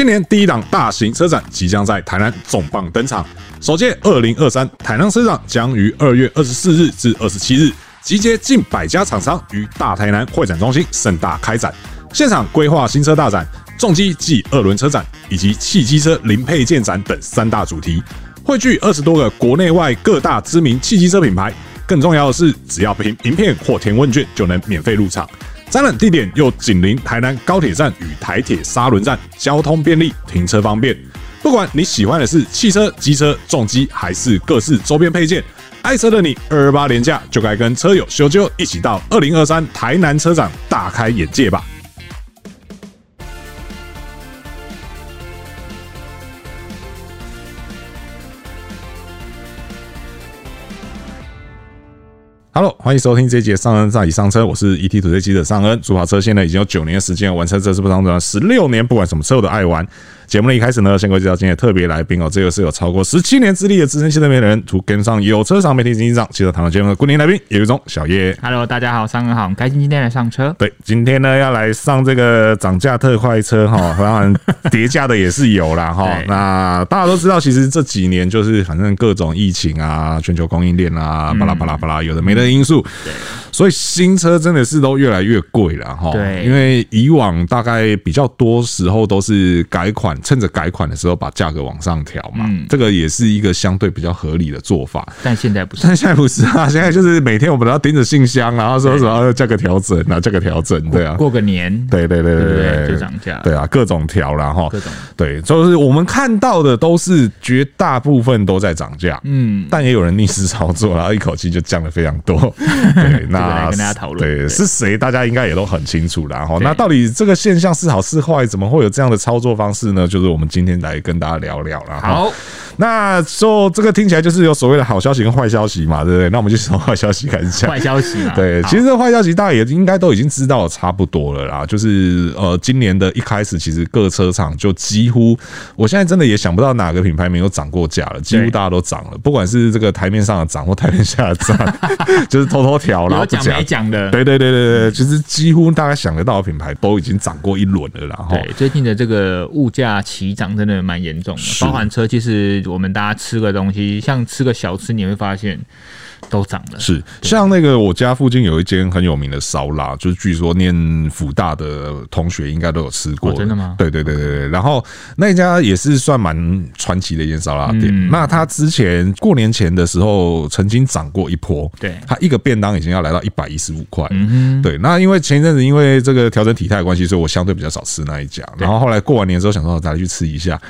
今年第一档大型车展即将在台南重磅登场，首届二零二三台南车展将于二月二十四日至二十七日，集结近百家厂商于大台南会展中心盛大开展，现场规划新车大展、重机暨二轮车展以及汽机车零配件展等三大主题，汇聚二十多个国内外各大知名汽机车品牌。更重要的是，只要凭名片或填问卷就能免费入场。展览地点又紧邻台南高铁站与台铁沙仑站，交通便利，停车方便。不管你喜欢的是汽车、机车、重机，还是各式周边配件，爱车的你二二八连假就该跟车友修修一起到二零二三台南车展大开眼界吧。Hello，欢迎收听这一节上恩在以上车，我是 ET 土车记者尚恩。主跑车现在已经有九年的时间，玩车这是不是长短十六年，不管什么车我都爱玩。节目的一开始呢，先介绍今天特别来宾哦，这个是有超过十七年资历的资深汽车媒体人，图跟上有车赏媒体执行长，记得谈到节目的固定来宾，有宇中小叶。Hello，大家好，三哥好，很开心今天来上车。对，今天呢要来上这个涨价特快车哈，当然跌价的也是有啦哈。那大家都知道，其实这几年就是反正各种疫情啊，全球供应链啊，巴拉巴拉巴拉，有的没的因素。所以新车真的是都越来越贵了哈，对，因为以往大概比较多时候都是改款，趁着改款的时候把价格往上调嘛，嗯，这个也是一个相对比较合理的做法。但现在不是，但现在不是啊，现在就是每天我们都要盯着信箱，然后说什么价格调整啊，价格调整，对啊，过个年，对对对对对，就涨价，对啊，各种调然后，各种，对，就是我们看到的都是绝大部分都在涨价，嗯，但也有人逆势操作，然 后一口气就降了非常多，对，那。跟大家讨论，对，是谁？大家应该也都很清楚啦。哈，那到底这个现象是好是坏？怎么会有这样的操作方式呢？就是我们今天来跟大家聊聊了。好。那说这个听起来就是有所谓的好消息跟坏消息嘛，对不对？那我们就从坏消息开始讲。坏消息嘛，对，其实这坏消息大家也应该都已经知道差不多了啦。就是呃，今年的一开始，其实各车厂就几乎，我现在真的也想不到哪个品牌没有涨过价了，几乎大家都涨了。不管是这个台面上的涨或台面下的涨，就是偷偷调，然后讲没讲的，对对对对对，其实几乎大家想得到的品牌都已经涨过一轮了啦。对，最近的这个物价齐涨真的蛮严重的，包含车，其实我们大家吃个。东西像吃个小吃，你会发现。都涨了，是像那个我家附近有一间很有名的烧腊，就是据说念辅大的同学应该都有吃过。真的吗？对对对对对。然后那家也是算蛮传奇的一间烧腊店。那他之前过年前的时候曾经涨过一波，对，他一个便当已经要来到一百一十五块。嗯对。那因为前一阵子因为这个调整体态的关系，所以我相对比较少吃那一家。然后后来过完年之后想说再来去吃一下，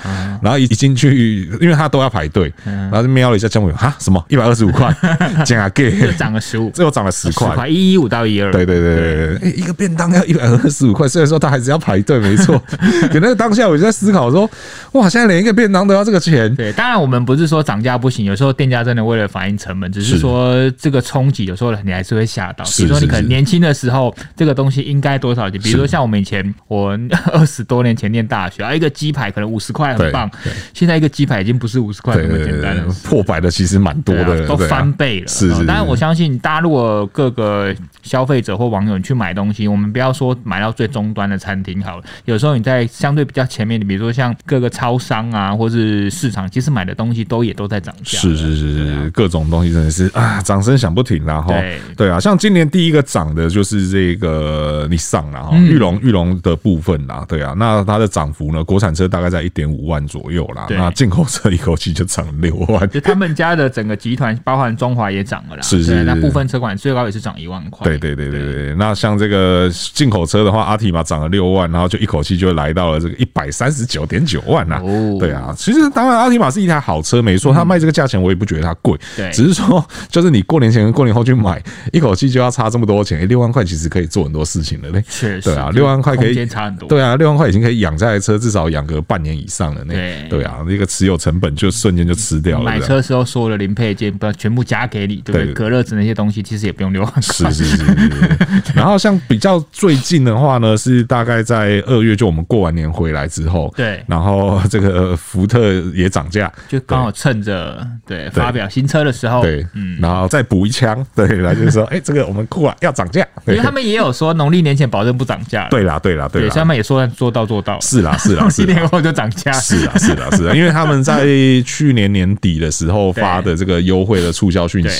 然后一进去，因为他都要排队，然后就瞄了一下价位，哈，什么一百二十五块？加给又涨了十五，最后涨了十块，一一五到一二。对对对对对，一个便当要一百二十五块，虽然说他还是要排队，没错。可那个当下我就在思考说，哇，现在连一个便当都要这个钱。对，当然我们不是说涨价不行，有时候店家真的为了反映成本，只是说这个冲击有时候你还是会吓到。比如说你可能年轻的时候，这个东西应该多少钱？比如说像我们以前，我二十多年前念大学啊，一个鸡排可能五十块很棒，现在一个鸡排已经不是五十块那么简单了，破百的其实蛮多的，都翻倍了。是，是，当然我相信大家如果各个消费者或网友你去买东西，我们不要说买到最终端的餐厅好了，有时候你在相对比较前面的，比如说像各个超商啊，或是市场，其实买的东西都也都在涨价。是是是是，各种东西真的是啊，掌声响不停啦哈。对。对啊，像今年第一个涨的就是这个你上了哈，玉龙玉龙的部分啦，对啊，那它的涨幅呢，国产车大概在一点五万左右啦，那进口车一口气就涨了六万，就他们家的整个集团，包含中华也涨了啦。是是，那部分车款最高也是涨一万块。对对对对对，那像这个进口车的话，阿提玛涨了六万，然后就一口气就来到了这个一百三十九点九万呐。哦，对啊，其实当然阿提玛是一台好车，没错，它卖这个价钱我也不觉得它贵。对，只是说就是你过年前跟过年后去买，一口气就要差这么多钱，六万块其实可以做很多事情了嘞。确实，对啊，六万块可以差很多。对啊，六万块已经可以养这台车，至少养个半年以上了。那对啊，那个持有成本就瞬间就吃掉了。买车时候所有的零配件不要全部加给你，对不对？隔热纸那些东西其实也不用六万块。是是是是。然后像比较最近的话呢，是大概在二月，就我们过完年回来之后，对。然后这个福特也涨价，就刚好趁着对发表新车的时候，对，嗯，然后再补一枪，对，来就是说，哎，这个我们过来要涨价，因为他们也有说农历年前保证不涨价。对啦，对啦，对啦。他们也说做到做到。是啦，是啦，是啦。年后就涨价。是啦，是啦，是啦，因为他们在去年年底的时候发的这个优惠的促销讯息，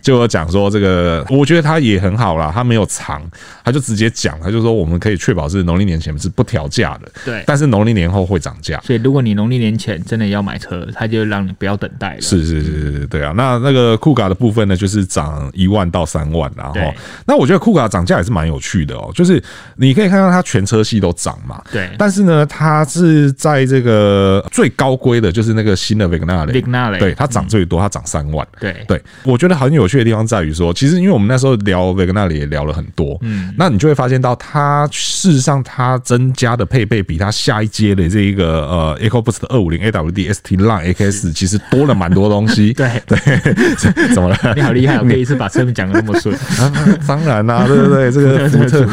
就有讲说这个，我觉得他也很好啦，他没有藏，他就直接讲，他就说我们可以确保是农历年前是不调价的，对，但是农历年后会涨价。所以如果你农历年前真的要买车，他就让你不要等待了。是是是是，对啊。那那个酷卡的部分呢，就是涨一万到三万，然后那我觉得酷卡涨价也是蛮有趣的哦，就是你可以看到它全车系都涨嘛，对，但是呢，它是在这个最高规的，就是那个新的 Vignale，对，它涨最多，它涨三万，对。对，我觉得很有趣的地方在于说，其实因为我们那时候聊 Vignale 也聊了很多，嗯，那你就会发现到它事实上它增加的配备比它下一阶的这一个呃 EcoBoost 二五零 AWD ST Line XS 其实多了蛮多东西，对。对，怎么了？你好厉害，我可以一次把车名讲的那么顺，当然啦，对对对，这个 福特，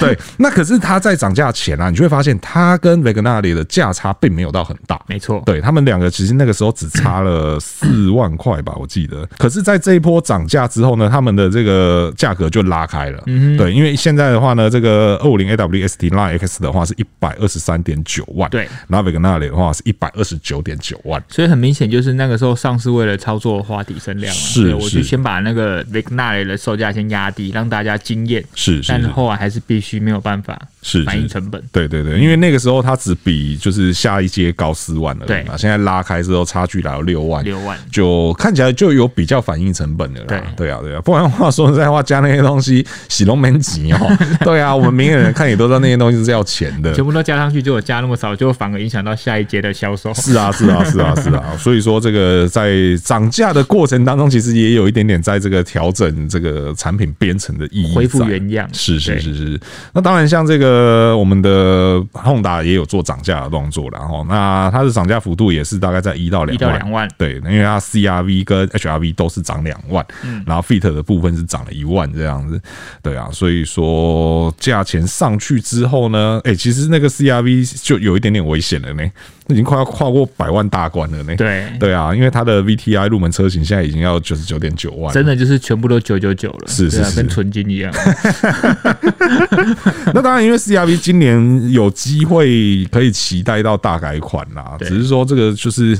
对，那可是它在涨价前啊，你就会发现它跟 Vignale 的价差并没有到很大，没错，对他们两个其实那个时候只差了四万块吧，我记得。可是，在这一波涨价之后呢，他们的这个价格就拉开了，嗯，对，因为现在的话呢，这个二五零 AW ST Line X 的话是一百二十三点九万，对，然后 Vignale 的话是一百二十九点九万，所以很明显就是那个时候上市为了操作花底升量，是，我就先把那个 Vignale 的售价先压低，让大家惊艳，是，是，但是后来还是必须没有办法是反映成本，对对对，因为那个时候它只比就是下一阶高四万了，对嘛，现在拉开之后差距来到六万，六万就看起来就有比较反映成本的了，对。对啊对啊，不然话说实在话加那些东西洗龙门急哦，对啊，我们明眼人看也都知道那些东西是要钱的，全部都加上去，结果加那么少，就反而影响到下一阶的销售，是啊是啊是啊是啊，所以说这个在涨价的过程当中，其实也有一点点在这个调整这个产品编程的意义，恢复原样，是是是是，那当然像这个我们的 Honda 也有做涨价的动作，然后那它的涨价幅度也是大概在一到两万，一到两万，对，因为它 CRV 跟 HRV 都是涨两万，嗯，然后 Fit 的部分是涨了一万这样子，对啊，所以说价钱上去之后呢，哎，其实那个 CRV 就有一点点危险了呢。已经快要跨过百万大关了呢。对对啊，因为它的 VTI 入门车型现在已经要九十九点九万，真的就是全部都九九九了，是是是，跟纯金一样。那当然，因为 CRV 今年有机会可以期待到大改款啦，只是说这个就是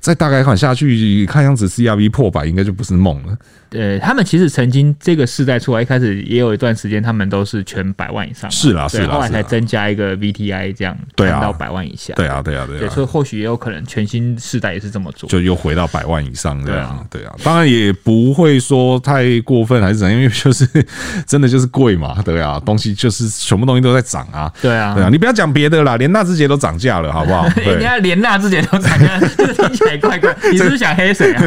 在大改款下去，看样子 CRV 破百应该就不是梦了。呃，他们其实曾经这个世代出来一开始也有一段时间，他们都是全百万以上，是啦，是啦，后来才增加一个 VTI 这样，对啊，到百万以下，对啊，对啊，对啊，所以或许也有可能全新世代也是这么做，就又回到百万以上这样，对啊，当然也不会说太过分还是怎样，因为就是 真的就是贵嘛，对啊，东西就是什么东西都在涨啊，对啊，对啊，你不要讲别的啦，连纳智捷都涨价了，好不好？人家连纳智捷都涨价，这个听起来怪怪，你是不是想黑谁啊？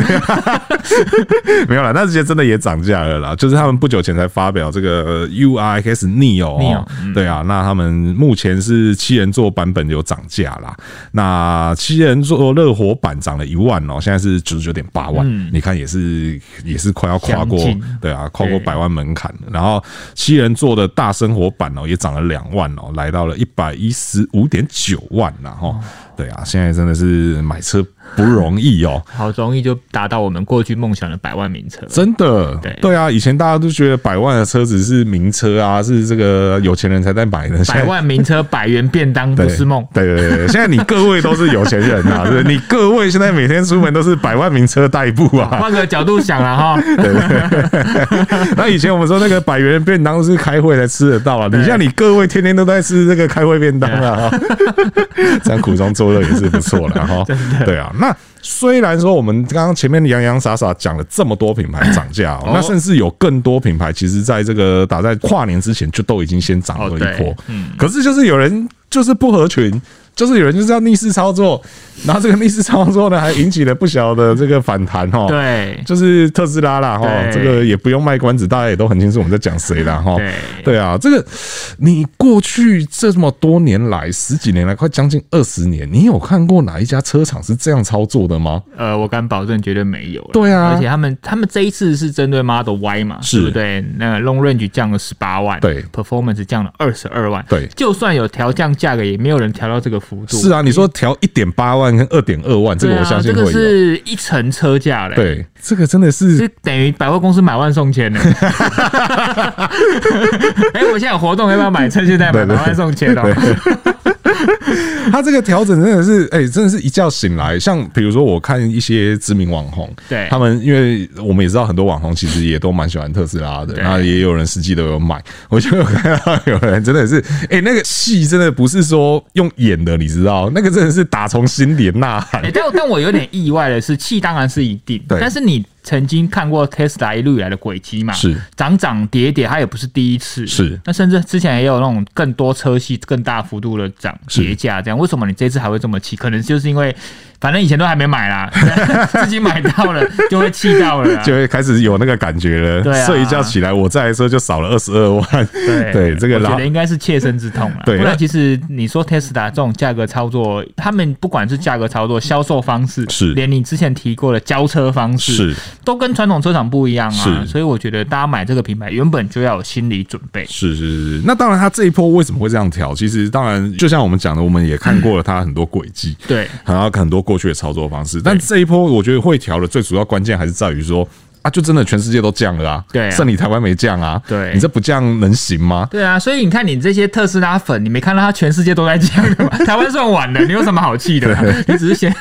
没有啦，纳智捷真的也涨价。了啦，就是他们不久前才发表这个 URX Neo，对啊，那他们目前是七人座版本有涨价啦，那七人座热火版涨了一万哦，现在是九十九点八万，你看也是也是快要跨过，对啊，跨过百万门槛了。然后七人座的大生活版哦，也涨了两万哦，来到了一百一十五点九万了哈。对啊，现在真的是买车不容易哦，好容易就达到我们过去梦想的百万名车，真的。对对啊，以前大家都觉得百万的车子是名车啊，是这个有钱人才在买的。百万名车，百元便当不是梦。对对对，现在你各位都是有钱人啊，对，你各位现在每天出门都是百万名车代步啊。换个角度想了哈，对 对。那以前我们说那个百元便当是开会才吃得到啊，你像你各位天天都在吃这个开会便当啊，这样苦中作也是不错了哈，对啊。那虽然说我们刚刚前面洋洋洒洒讲了这么多品牌涨价，那甚至有更多品牌，其实在这个打在跨年之前就都已经先涨了一波。嗯，可是就是有人就是不合群。就是有人就是要逆势操作，然后这个逆势操作呢，还引起了不小的这个反弹哈。对，就是特斯拉啦哈，这个也不用卖关子，大家也都很清楚我们在讲谁啦哈。对，对啊，这个你过去这么多年来，十几年来，快将近二十年，你有看过哪一家车厂是这样操作的吗？呃，我敢保证绝对没有。对啊，而且他们他们这一次是针对 Model Y 嘛，是不对？那个 Long Range 降了十八万，对，Performance 降了二十二万，对，就算有调降价格，也没有人调到这个。幅度。是啊，你说调一点八万跟二点二万，这个我相信会有。这个是一层车价嘞。对，这个真的是，是等于百货公司买万送千呢。哎，我现在有活动，要不要买？趁现在买，买万送千哦。他这个调整真的是，哎、欸，真的是一觉醒来。像比如说，我看一些知名网红，对他们，因为我们也知道很多网红其实也都蛮喜欢特斯拉的，那也有人实际都有买。我就有看到有人真的是，哎、欸，那个戏真的不是说用演的，你知道，那个真的是打从心里呐喊。但但我有点意外的是，气当然是一定，但是你。曾经看过 Tesla 一路以来的轨迹嘛？是涨涨跌跌，它也不是第一次。是那甚至之前也有那种更多车系更大幅度的涨跌价，这样为什么你这次还会这么气？可能就是因为。反正以前都还没买啦，自己买到了就会气到了，就会开始有那个感觉了。对啊，睡一觉起来，我这台车就少了二十二万。对对，这个我觉得应该是切身之痛了。对，不然其实你说 Tesla 这种价格操作，他们不管是价格操作、销售方式，是连你之前提过的交车方式，是都跟传统车厂不一样啊。是，所以我觉得大家买这个品牌原本就要有心理准备。是是是。那当然，他这一波为什么会这样调？其实当然，就像我们讲的，我们也看过了他很多轨迹，对，然后很多过去的操作方式。但这一波，我觉得会调的最主要关键还是在于说。啊，就真的全世界都降了啊！对啊，剩你台湾没降啊！对，你这不降能行吗？对啊，所以你看，你这些特斯拉粉，你没看到他全世界都在降的吗？台湾算晚了，你有什么好气的？你只是先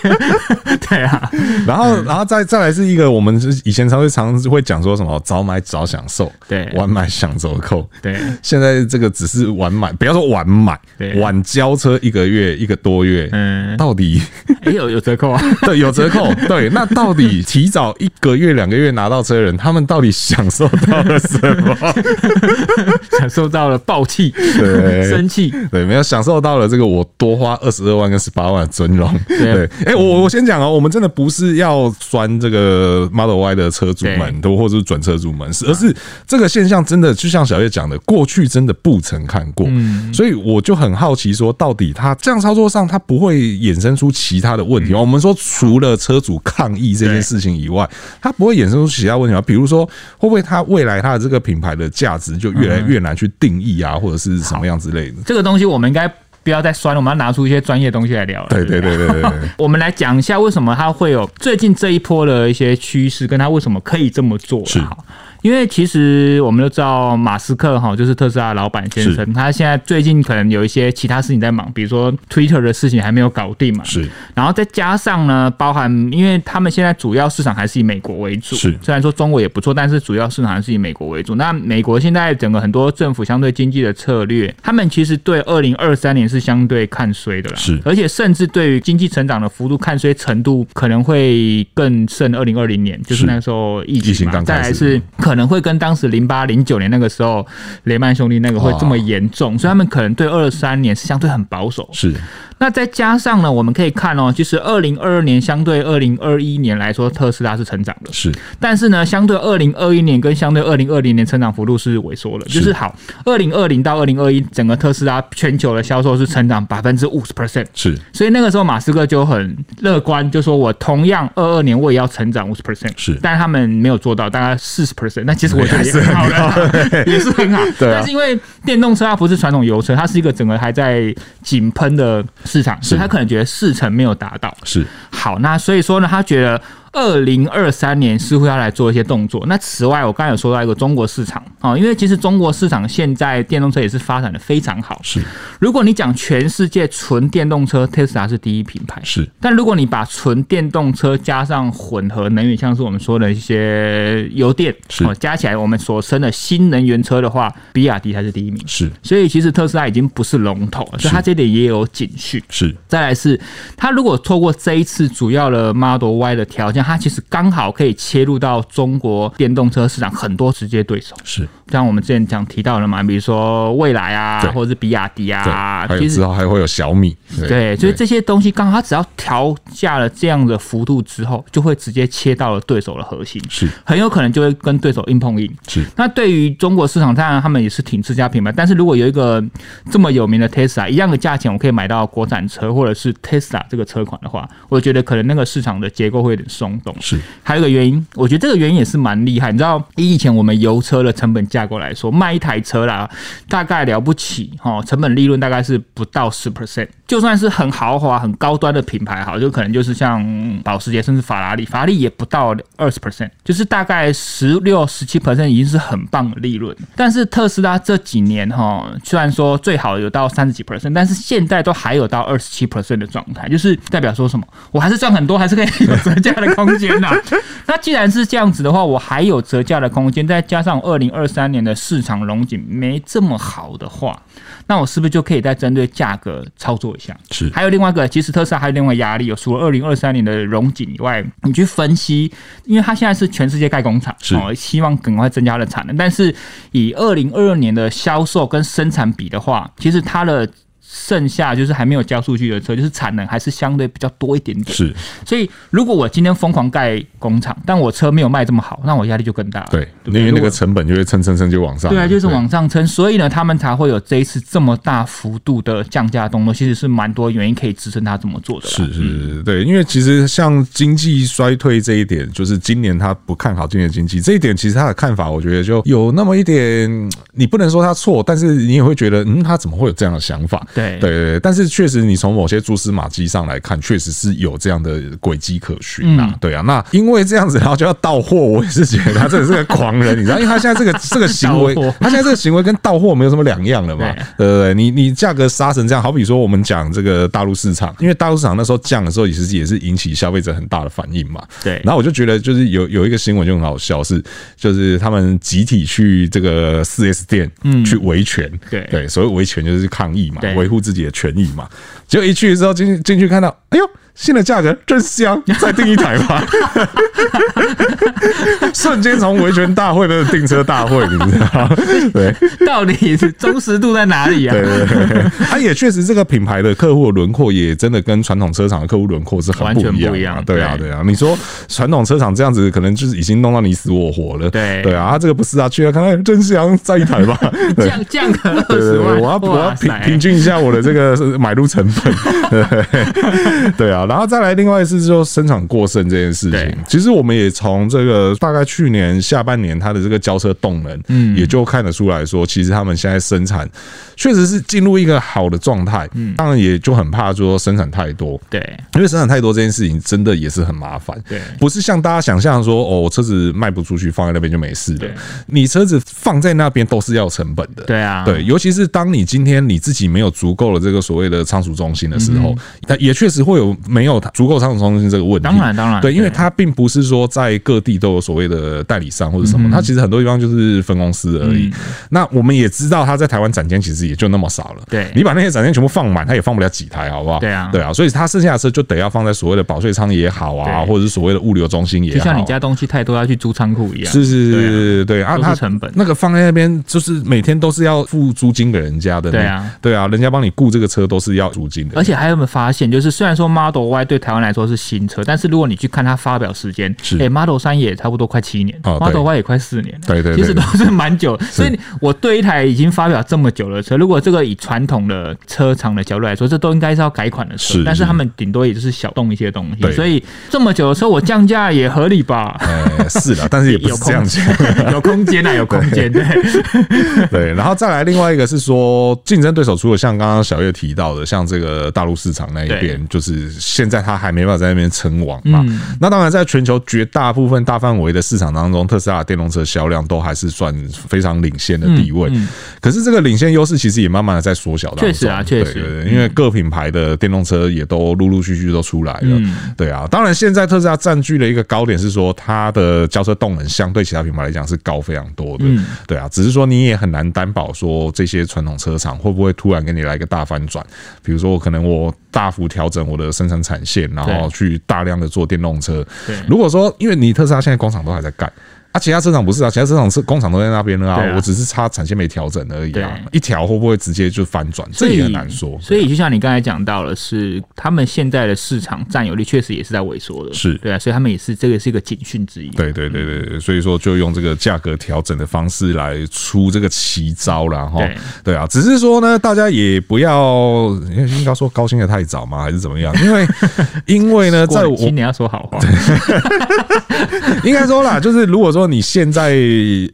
对啊。然后，然后再再来是一个，我们以前常会常会讲说什么早买早享受，对，晚买享折扣，对。现在这个只是晚买，不要说晚买，对，晚交车一个月一个多月，嗯，到底哎有有折扣啊？对，有折扣。对，那到底提早一个。一月两个月拿到车的人，他们到底享受到了什么？享受到了暴气，对，生气，对，没有享受到了这个我多花二十二万跟十八万的尊荣。对，哎、欸，我我先讲哦，我们真的不是要酸这个 Model Y 的车主们，都或者是准车主们，而是这个现象真的就像小叶讲的，过去真的不曾看过，所以我就很好奇，说到底他这样操作上，他不会衍生出其他的问题吗？我们说除了车主抗议这件事情以外。它不会衍生出其他问题吗？比如说，会不会它未来它的这个品牌的价值就越来越难去定义啊，或者是什么样之类的？这个东西我们应该不要再酸了，我们要拿出一些专业东西来聊了。对对对对对，对，我们来讲一下为什么它会有最近这一波的一些趋势，跟它为什么可以这么做。是。因为其实我们都知道，马斯克哈就是特斯拉老板先生，他现在最近可能有一些其他事情在忙，比如说 Twitter 的事情还没有搞定嘛。是。然后再加上呢，包含因为他们现在主要市场还是以美国为主，是。虽然说中国也不错，但是主要市场还是以美国为主。那美国现在整个很多政府相对经济的策略，他们其实对二零二三年是相对看衰的啦。是。而且甚至对于经济成长的幅度看衰程度，可能会更胜二零二零年，就是那时候疫情嘛。再来是可能会跟当时。零八零九年那个时候，雷曼兄弟那个会这么严重，所以他们可能对二三年是相对很保守。是。那再加上呢，我们可以看哦，就是二零二二年相对二零二一年来说，特斯拉是成长的。是。但是呢，相对二零二一年跟相对二零二零年成长幅度是萎缩了。就是好，二零二零到二零二一，整个特斯拉全球的销售是成长百分之五十 percent。是。所以那个时候，马斯克就很乐观，就说我同样二二年我也要成长五十 percent。是。但他们没有做到，大概四十 percent。那其实 我觉得也是很好的，也是很好。对。但是因为电动车它不是传统油车，它是一个整个还在井喷的市场，所以他可能觉得四成没有达到。是。好，那所以说呢，他觉得。二零二三年似乎要来做一些动作。那此外，我刚才有说到一个中国市场啊，因为其实中国市场现在电动车也是发展的非常好。是，如果你讲全世界纯电动车特斯拉是第一品牌。是，但如果你把纯电动车加上混合能源，像是我们说的一些油电，是加起来我们所称的新能源车的话，比亚迪才是第一名。是，所以其实特斯拉已经不是龙头了，所以它这点也有警讯。是，再来是它如果透过这一次主要的 Model Y 的条件。它其实刚好可以切入到中国电动车市场很多直接对手，是。像我们之前讲提到了嘛，比如说蔚来啊，或者是比亚迪啊，其实之后还会有小米，对，对，所以这些东西刚好它只要调价了这样的幅度之后，就会直接切到了对手的核心，是。很有可能就会跟对手硬碰硬。是。那对于中国市场，当然他们也是挺自家品牌，但是如果有一个这么有名的 Tesla 一样的价钱，我可以买到国产车或者是 Tesla 这个车款的话，我觉得可能那个市场的结构会有点松。冲动。是，还有一个原因，我觉得这个原因也是蛮厉害。你知道，以以前我们油车的成本架构来说，卖一台车啦，大概了不起哈，成本利润大概是不到十 percent。就算是很豪华、很高端的品牌，好，就可能就是像保时捷，甚至法拉利，法拉利也不到二十 percent，就是大概十六、十七 percent 已经是很棒的利润。但是特斯拉这几年哈，虽然说最好有到三十几 percent，但是现在都还有到二十七 percent 的状态，就是代表说什么？我还是赚很多，还是可以有折价的空间呐。那既然是这样子的话，我还有折价的空间，再加上二零二三年的市场龙景没这么好的话。那我是不是就可以再针对价格操作一下？是，还有另外一个，其实特斯拉还有另外压力，有除了二零二三年的龙景以外，你去分析，因为它现在是全世界盖工厂，是哦，希望赶快增加了产能，但是以二零二二年的销售跟生产比的话，其实它的。剩下就是还没有交出去的车，就是产能还是相对比较多一点点。是，所以如果我今天疯狂盖工厂，但我车没有卖这么好，那我压力就更大了。对，因为那个成本就会蹭蹭蹭就往上。对啊，就是往上蹭，所以呢，他们才会有这一次这么大幅度的降价动作。其实是蛮多原因可以支撑他这么做的。是是是，对，因为其实像经济衰退这一点，就是今年他不看好今年经济这一点，其实他的看法，我觉得就有那么一点，你不能说他错，但是你也会觉得，嗯，他怎么会有这样的想法？对。对对对，但是确实，你从某些蛛丝马迹上来看，确实是有这样的轨迹可循啊。对啊，那因为这样子，然后就要到货，我也是觉得他真的是个狂人，你知道，因为他现在这个这个行为，他现在这个行为跟到货没有什么两样了嘛。对对对，你你价格杀成这样，好比说我们讲这个大陆市场，因为大陆市场那时候降的时候，其实也是引起消费者很大的反应嘛。对，然后我就觉得，就是有有一个新闻就很好笑，是就是他们集体去这个四 S 店，嗯，去维权。对对，所谓维权就是抗议嘛，维护自己的权益嘛。结果一去之后进进去看到，哎呦！新的价格真香，再订一台吧！瞬间从维权大会变成订车大会，你知道吗？对，到底是忠实度在哪里啊？对对对，它也确实这个品牌的客户轮廓也真的跟传统车厂的客户轮廓是很不一样，完全不一样。对啊，对啊，你说传统车厂这样子，可能就是已经弄到你死我活了。对对啊，他这个不是啊，去了看看真香，再一台吧。降降个二十万，我要我要平平均一下我的这个 买入成本。对。啊。然后再来，另外是说生产过剩这件事情，其实我们也从这个大概去年下半年它的这个交车动能，嗯，也就看得出来说，其实他们现在生产确实是进入一个好的状态，嗯，当然也就很怕说生产太多，对，因为生产太多这件事情真的也是很麻烦，对，不是像大家想象说哦，车子卖不出去放在那边就没事了，你车子放在那边都是要成本的，对啊，对，尤其是当你今天你自己没有足够了这个所谓的仓储中心的时候，但也确实会有。没有足够仓储中心这个问题，当然当然，对，因为它并不是说在各地都有所谓的代理商或者什么，它其实很多地方就是分公司而已。那我们也知道，它在台湾展间其实也就那么少了。对，你把那些展间全部放满，它也放不了几台，好不好？对啊，对啊，所以它剩下的车就得要放在所谓的保税仓也好啊，或者是所谓的物流中心也好，就像你家东西太多要去租仓库一样。是是是，对啊，它成本那个放在那边就是每天都是要付租金给人家的。对啊，对啊，人家帮你雇这个车都是要租金的。而且还有没有发现，就是虽然说 Model Y 对台湾来说是新车，但是如果你去看它发表时间，是哎，Model 三也差不多快七年，Model Y 也快四年，对对，其实都是蛮久。所以我对一台已经发表这么久的车，如果这个以传统的车厂的角度来说，这都应该是要改款的车，但是他们顶多也就是小动一些东西。所以这么久的车，我降价也合理吧？哎，是的，但是也不是 这样讲，有空间啊，有空间。对对，然后再来另外一个是说，竞争对手除了像刚刚刚小月提到的，像这个大陆市场那一边，就是现在。它还没办法在那边称王嘛？那当然，在全球绝大部分大范围的市场当中，特斯拉的电动车销量都还是算非常领先的地位。可是这个领先优势其实也慢慢的在缩小当中。确实啊，确实，因为各品牌的电动车也都陆陆续续都出来了。对啊，当然现在特斯拉占据了一个高点，是说它的交车动能相对其他品牌来讲是高非常多的。对啊，只是说你也很难担保说这些传统车厂会不会突然跟你来一个大翻转，比如说可能我大幅调整我的生产产线。然后去大量的做电动车。如果说因为你特斯拉现在工厂都还在盖，啊，其他车厂不是啊，其他车厂是工厂都在那边了啊，啊我只是差产线没调整而已啊，一调会不会直接就翻转？这也很难说。所以就像你刚才讲到了，是他们现在的市场占有率确实也是在萎缩的，是对啊，所以他们也是这个是一个警讯之一。对对对对对，所以说就用这个价格调整的方式来出这个奇招了哈。对啊，只是说呢，大家也不要应该说高兴的太早嘛，还是怎么样？因为因为呢，在我今年要说好话，应该说啦，就是如果说你现在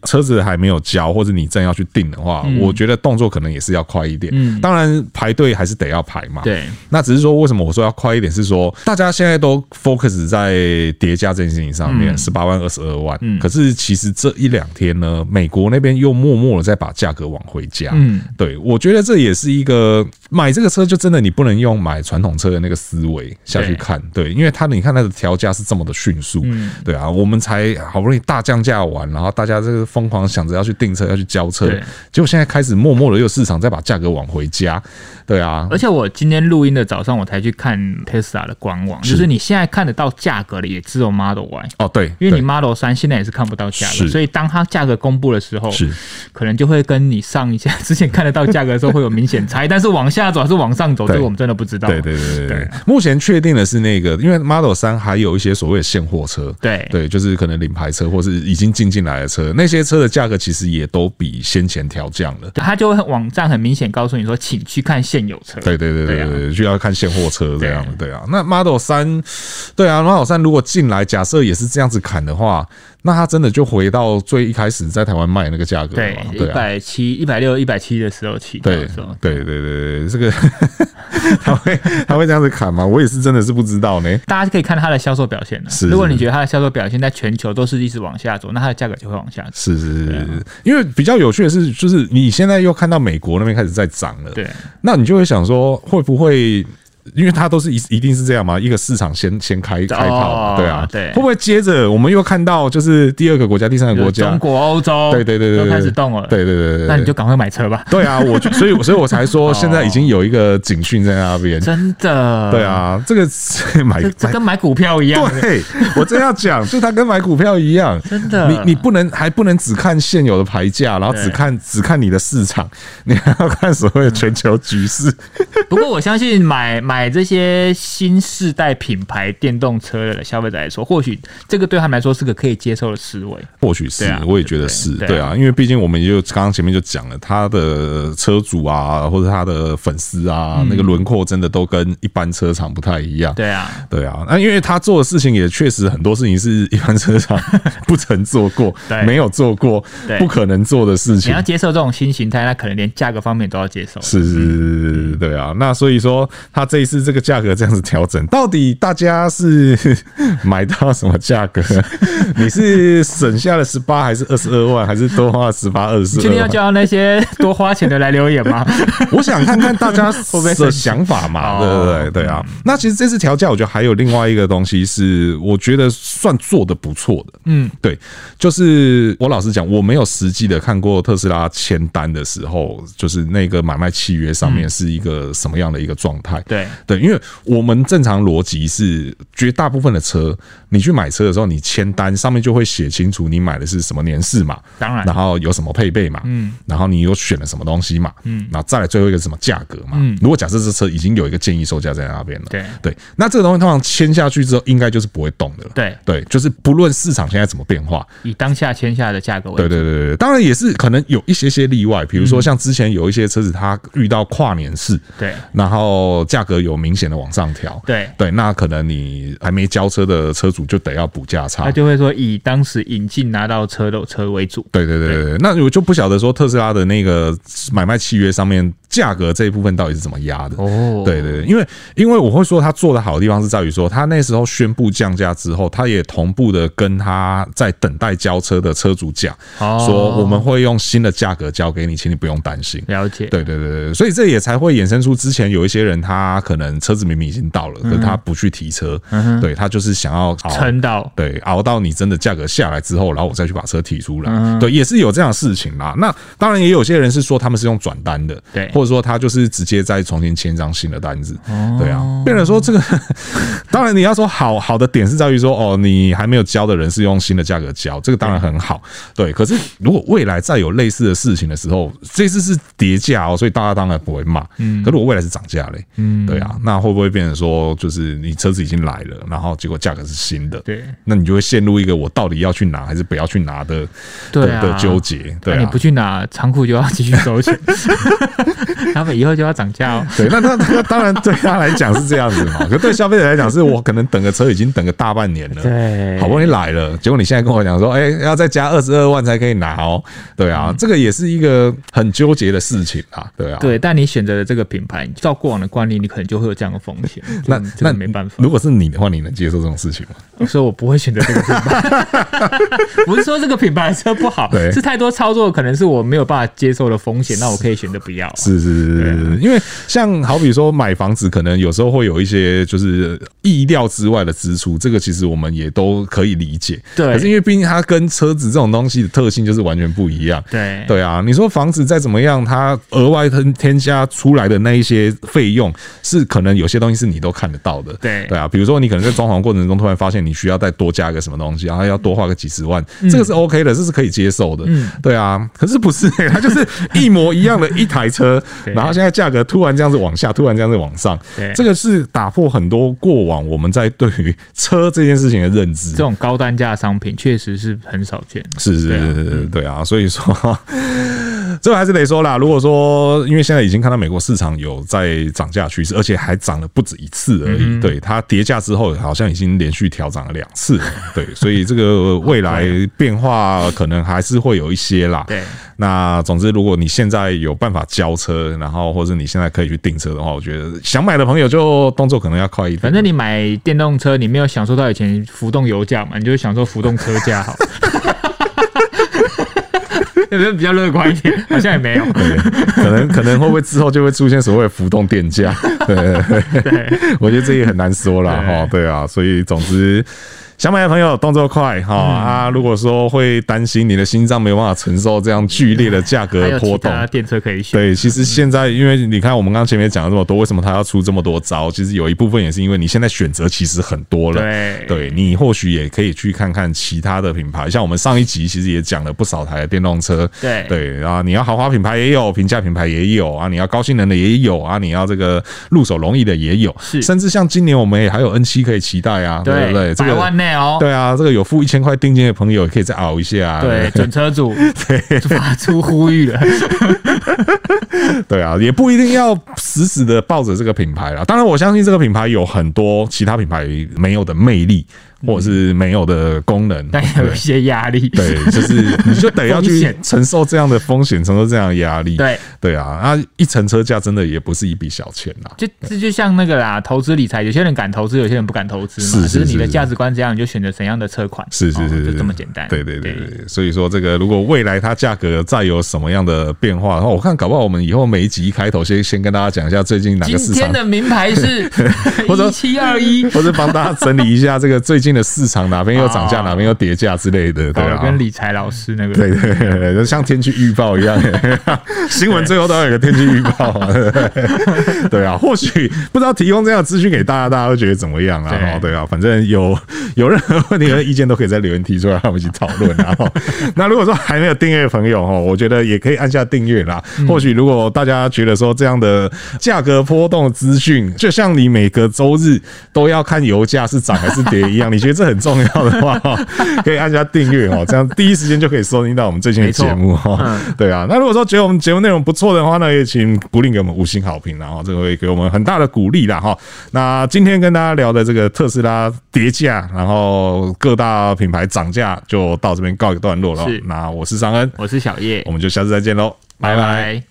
车子还没有交，或者你正要去订的话，我觉得动作可能也是要快一点。嗯，当然排队还是得要排嘛。对，那只是说为什么我说要快一点？是说大家现在都 focus 在叠加这件事情上面，十八万、二十二万。嗯，可是其实这一两天呢，美国那边又默默的在把价格往回加。嗯，对，我觉得这也是一个买这个车就真的你不能用买传统车的那个思维下去看，对，因为它你看它的调价是这么的迅速，嗯，对啊，我们才好不容易大降价完，然后大家这个疯狂想着要去订车要去交车，结果现在开始默默的又市场再把价格往回加，对啊，而且我今天录音的早上我才去看 Tesla 的官网，就是你现在看得到价格的也只有 Model Y 哦，对，因为你 Model 三现在也是看不到价格，所以当它价格公布的时候，是。可能就会跟你上一下之前看得到价格的时候会有明显差异，但是往下走还是往上走，这个我们真的不知道。对对对对。对，目前确定的是那个，因为 Model 三还有一些所谓的现货车，对。对，就是可能领牌车或是已经进进来的车，那些车的价格其实也都比先前调降了。它就会网站很明显告诉你说，请去看现有车。对对对对对，就要看现货车这样。对啊，那 Model 三，对啊，Model 三如果进来，假设也是这样子砍的话。那它真的就回到最一开始在台湾卖那个价格对，一百七、一百六、一百七的时候起，对，对，对，对，对，这个 他会他会这样子砍吗？我也是真的是不知道呢。大家可以看它的销售表现的。是，如果你觉得它的销售表现在全球都是一直往下走，那它的价格就会往下走。是是是是，因为比较有趣的是，就是你现在又看到美国那边开始在涨了，对，那你就会想说，会不会？因为它都是一一定是这样嘛，一个市场先先开开炮，对啊，对，会不会接着我们又看到就是第二个国家、第三个国家，中国、欧洲，对对对对，都开始动了，对对对对，那你就赶快买车吧。对啊，我就所以所以我才说 现在已经有一个警讯在那边，真的，对啊，这个 买这跟买股票一样，对，我真要讲，就它跟买股票一样，真的，你你不能还不能只看现有的牌价，然后只看只看你的市场，你还要看所谓的全球局势。不过我相信买买这些。新世代品牌电动车的消费者来说，或许这个对他们来说是个可以接受的思维。或许是，我也觉得是对啊，因为毕竟我们就刚刚前面就讲了，他的车主啊，或者他的粉丝啊，那个轮廓真的都跟一般车厂不太一样。对啊，对啊，那因为他做的事情也确实很多事情是一般车厂 不曾做过，没有做过，不可能做的事情。你要接受这种新形态，那可能连价格方面都要接受。是是是，对啊。那所以说，他这一次这个价格这样。子调整，到底大家是 买到什么价格？你是省下了十八，还是二十二万，还是多花了十八、二十？今天要叫那些多花钱的来留言吗？我想看看大家 的想法嘛，对不对？对啊。那其实这次调价，我觉得还有另外一个东西是，我觉得算做的不错的。嗯，对，就是我老实讲，我没有实际的看过特斯拉签单的时候，就是那个买卖契约上面是一个什么样的一个状态。对对，因为我。们正常逻辑是，绝大部分的车，你去买车的时候，你签单上面就会写清楚你买的是什么年式嘛，当然，然后有什么配备嘛，嗯，然后你又选了什么东西嘛，嗯，然后再来最后一个是什么价格嘛，嗯，如果假设这车已经有一个建议售价在那边了，对。对，那这个东西通常签下去之后，应该就是不会动的了，对。对，就是不论市场现在怎么变化，以当下签下的价格为，对对对对，当然也是可能有一些些例外，比如说像之前有一些车子它遇到跨年式，对，然后价格有明显的往上。调对对，那可能你还没交车的车主就得要补价差，他就会说以当时引进拿到车的车为主。对对对对，对，那我就不晓得说特斯拉的那个买卖契约上面价格这一部分到底是怎么压的哦。对对对，因为因为我会说他做的好的地方是在于说，他那时候宣布降价之后，他也同步的跟他在等待交车的车主讲，说我们会用新的价格交给你，请你不用担心。了解。对对对对，所以这也才会衍生出之前有一些人他可能车子明明已经。到了，可是他不去提车，嗯、对他就是想要撑到，对熬到你真的价格下来之后，然后我再去把车提出来，嗯、对，也是有这样的事情啦。那当然也有些人是说他们是用转单的，对，或或者说他就是直接再重新签一张新的单子。对啊，变成说这个，当然你要说好好的点是在于说，哦，你还没有交的人是用新的价格交，这个当然很好。对，可是如果未来再有类似的事情的时候，这次是叠价哦，所以大家当然不会骂。嗯，可是我未来是涨价嘞。嗯，对啊，那会不会变成说，就是你车子已经来了，然后结果价格是新的？对，那你就会陷入一个我到底要去拿还是不要去拿的的的纠结。对，你不去拿，仓库就要继续收钱。他们以后就要涨价哦。对，那那那当然对他来讲是这样子嘛。可对消费者来讲，是我可能等个车已经等个大半年了，对，好不容易来了，结果你现在跟我讲说，哎，要再加二十二万才可以拿哦。对啊，这个也是一个很纠结的事情啊。对啊，对，但你选择了这个品牌，照过往的惯例，你可能就会有这样的风险。那那没办法。如果是你的话，你能接受这种事情吗？所以我不会选择这个品牌。不是说这个品牌的车不好，是太多操作可能是我没有办法接受的风险，那我可以选择不要。是是是是是，因为像好比说买房子，可能有时候会有一些就是意料之外的支出，这个其实我们也都可以理解。对，可是因为毕竟它跟车子这种东西的特性就是完全不一样。对对啊，你说房子再怎么样，它额外添添加出来的那一些费用，是可能有些东西是你都看得到的。对对啊，比如说你可能在装潢过程中突然发现你需要再多加个什么东西，然后要多花个几十万，这个是 OK 的，这是可以接受的。嗯，对啊，可是不是、欸，它就是一模一样的一台车。然后现在价格突然这样子往下，突然这样子往上，这个是打破很多过往我们在对于车这件事情的认知。这种高单价商品确实是很少见。是是是是，对啊，所以说。这个还是得说啦，如果说因为现在已经看到美国市场有在涨价趋势，而且还涨了不止一次而已。对，它跌价之后，好像已经连续调涨了两次。对，所以这个未来变化可能还是会有一些啦。对，那总之，如果你现在有办法交车，然后或者你现在可以去订车的话，我觉得想买的朋友就动作可能要快一点。反正你买电动车，你没有享受到以前浮动油价嘛，你就享受浮动车价好。有没有比较乐观一点？好像也没有。可能可能会不会之后就会出现所谓浮动电价？对，对，我觉得这也很难说了哈。对啊，所以总之。想买的朋友动作快哈啊！如果说会担心你的心脏没有办法承受这样剧烈的价格波动，电车可以选。对，其实现在因为你看我们刚刚前面讲了这么多，为什么他要出这么多招？其实有一部分也是因为你现在选择其实很多了。对，对你或许也可以去看看其他的品牌，像我们上一集其实也讲了不少台的电动车。对对啊，你要豪华品牌也有，平价品牌也有啊，你要高性能的也有啊，你要这个入手容易的也有。是，甚至像今年我们也还有 N 七可以期待啊，对不对？百万内哦。对啊，这个有付一千块定金的朋友也可以再熬一下。对，准车主对发出呼吁了。对啊，也不一定要死死的抱着这个品牌啦。当然，我相信这个品牌有很多其他品牌没有的魅力。或者是没有的功能，但有一些压力。对，就是你就得要 去承受这样的风险，承受这样的压力。对，对啊，啊，一层车价真的也不是一笔小钱呐。就这就像那个啦，投资理财，有些人敢投资，有些人不敢投资嘛。是是是。就是你的价值观这样，你就选择怎样的车款。是是是，就这么简单。对对对对。所以说，这个如果未来它价格再有什么样的变化，然后我看搞不好我们以后每一集一开头先先跟大家讲一下最近哪个市场。今天的名牌是 或者七二一，或者帮大家整理一下这个最近。的市场哪边又涨价，哪边又跌价之类的，对啊，跟理财老师那个，对对对，就像天气预报一样，新闻最后都要有个天气预报啊，对啊，或许不知道提供这样的资讯给大家，大家会觉得怎么样啊？对啊，反正有有任何问题和意见都可以在留言提出来，让我们一起讨论。然后，那如果说还没有订阅的朋友哈，我觉得也可以按下订阅啦。或许如果大家觉得说这样的价格波动资讯，就像你每个周日都要看油价是涨还是跌一样，你。觉得这很重要的话，可以按下订阅哦，这样第一时间就可以收听到我们最新的节目哈。对啊，那如果说觉得我们节目内容不错的话呢，也请鼓励给我们五星好评，然后这个会给我们很大的鼓励啦哈。那今天跟大家聊的这个特斯拉跌价，然后各大品牌涨价，就到这边告一个段落了。是，那我是尚恩，我是小叶，我们就下次再见喽，拜拜。